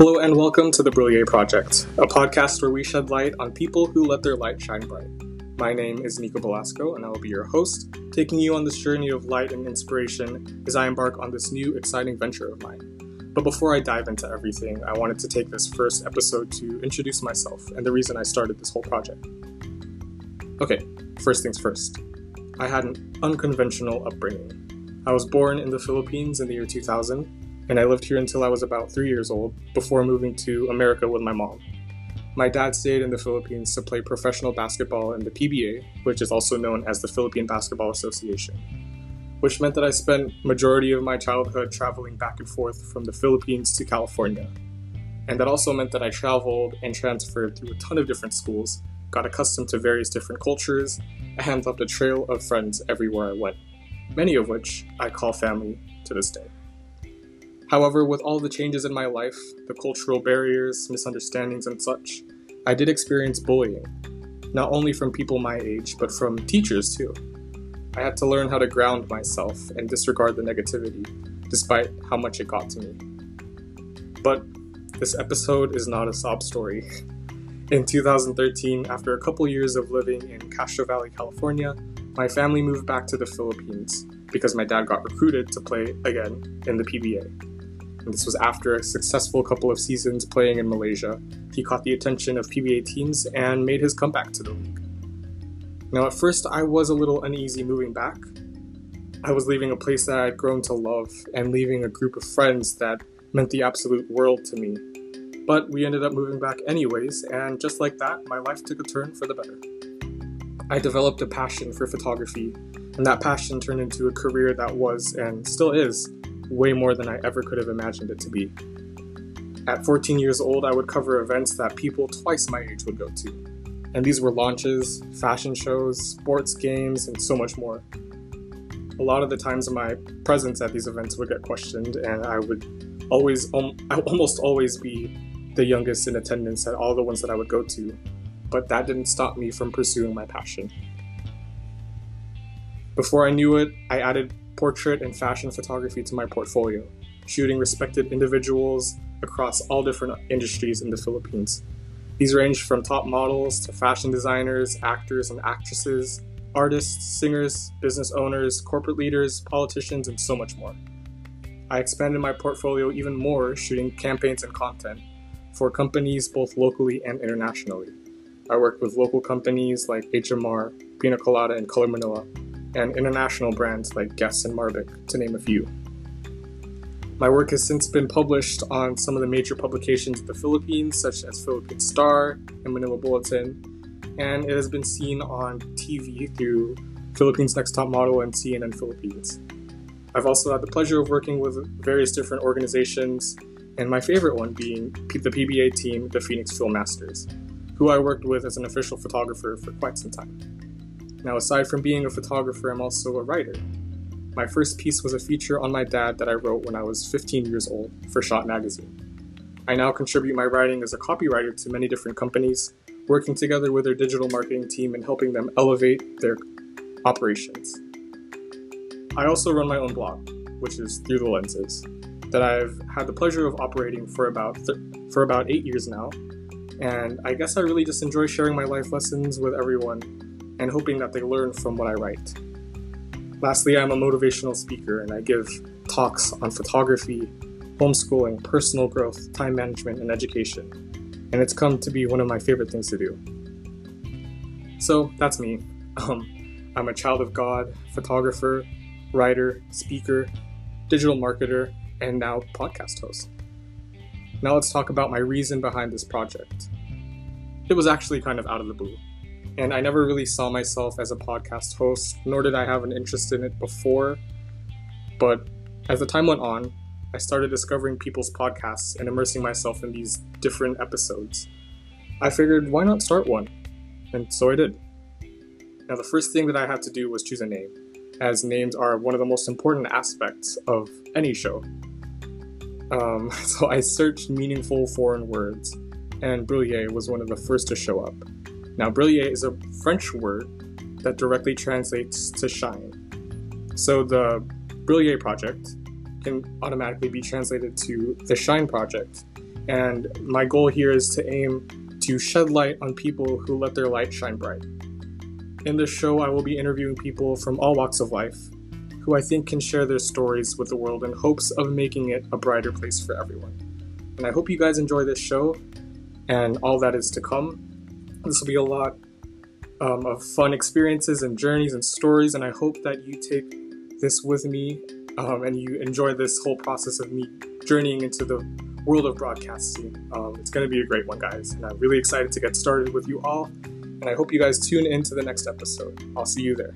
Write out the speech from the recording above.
Hello and welcome to the Briller Project, a podcast where we shed light on people who let their light shine bright. My name is Nico Belasco, and I will be your host, taking you on this journey of light and inspiration as I embark on this new exciting venture of mine. But before I dive into everything, I wanted to take this first episode to introduce myself and the reason I started this whole project. Okay, first things first. I had an unconventional upbringing. I was born in the Philippines in the year 2000 and I lived here until I was about three years old before moving to America with my mom. My dad stayed in the Philippines to play professional basketball in the PBA, which is also known as the Philippine Basketball Association, which meant that I spent majority of my childhood traveling back and forth from the Philippines to California. And that also meant that I traveled and transferred through a ton of different schools, got accustomed to various different cultures, and left a trail of friends everywhere I went, many of which I call family to this day. However, with all the changes in my life, the cultural barriers, misunderstandings, and such, I did experience bullying, not only from people my age, but from teachers too. I had to learn how to ground myself and disregard the negativity, despite how much it got to me. But this episode is not a sob story. In 2013, after a couple years of living in Castro Valley, California, my family moved back to the Philippines because my dad got recruited to play again in the PBA. And this was after a successful couple of seasons playing in Malaysia. He caught the attention of PBA teams and made his comeback to the league. Now, at first, I was a little uneasy moving back. I was leaving a place that I'd grown to love and leaving a group of friends that meant the absolute world to me. But we ended up moving back anyways, and just like that, my life took a turn for the better. I developed a passion for photography, and that passion turned into a career that was, and still is, way more than I ever could have imagined it to be. At 14 years old, I would cover events that people twice my age would go to. And these were launches, fashion shows, sports games, and so much more. A lot of the times my presence at these events would get questioned, and I would always, um, I almost always be the youngest in attendance at all the ones that I would go to. But that didn't stop me from pursuing my passion. Before I knew it, I added portrait and fashion photography to my portfolio, shooting respected individuals across all different industries in the Philippines. These range from top models to fashion designers, actors and actresses, artists, singers, business owners, corporate leaders, politicians, and so much more. I expanded my portfolio even more, shooting campaigns and content for companies both locally and internationally. I worked with local companies like HMR, Pina Colada, and Color Manila, and international brands like Guess and Marvick, to name a few. My work has since been published on some of the major publications in the Philippines, such as Philippine Star and Manila Bulletin, and it has been seen on TV through Philippines Next Top Model and CNN Philippines. I've also had the pleasure of working with various different organizations, and my favorite one being the PBA team, the Phoenix Fuel Masters, who I worked with as an official photographer for quite some time. Now, aside from being a photographer, I'm also a writer. My first piece was a feature on my dad that I wrote when I was 15 years old for Shot Magazine. I now contribute my writing as a copywriter to many different companies, working together with their digital marketing team and helping them elevate their operations. I also run my own blog, which is Through the Lenses, that I've had the pleasure of operating for about for about 8 years now. And I guess I really just enjoy sharing my life lessons with everyone and hoping that they learn from what I write. Lastly, I'm a motivational speaker and I give talks on photography, homeschooling, personal growth, time management, and education. And it's come to be one of my favorite things to do. So that's me. Um, I'm a child of God, photographer, writer, speaker, digital marketer, and now podcast host. Now let's talk about my reason behind this project. It was actually kind of out of the blue and I never really saw myself as a podcast host, nor did I have an interest in it before. But as the time went on, I started discovering people's podcasts and immersing myself in these different episodes. I figured, why not start one? And so I did. Now, the first thing that I had to do was choose a name, as names are one of the most important aspects of any show. Um, so I searched meaningful foreign words, and Briller was one of the first to show up. Now, briller is a French word that directly translates to shine. So the Briller project can automatically be translated to the Shine project, And my goal here is to aim to shed light on people who let their light shine bright. In this show, I will be interviewing people from all walks of life who I think can share their stories with the world in hopes of making it a brighter place for everyone. And I hope you guys enjoy this show and all that is to come. This will be a lot um, of fun experiences and journeys and stories, and I hope that you take this with me um, and you enjoy this whole process of me journeying into the world of broadcasting. Um, it's going to be a great one, guys, and I'm really excited to get started with you all. And I hope you guys tune in to the next episode. I'll see you there.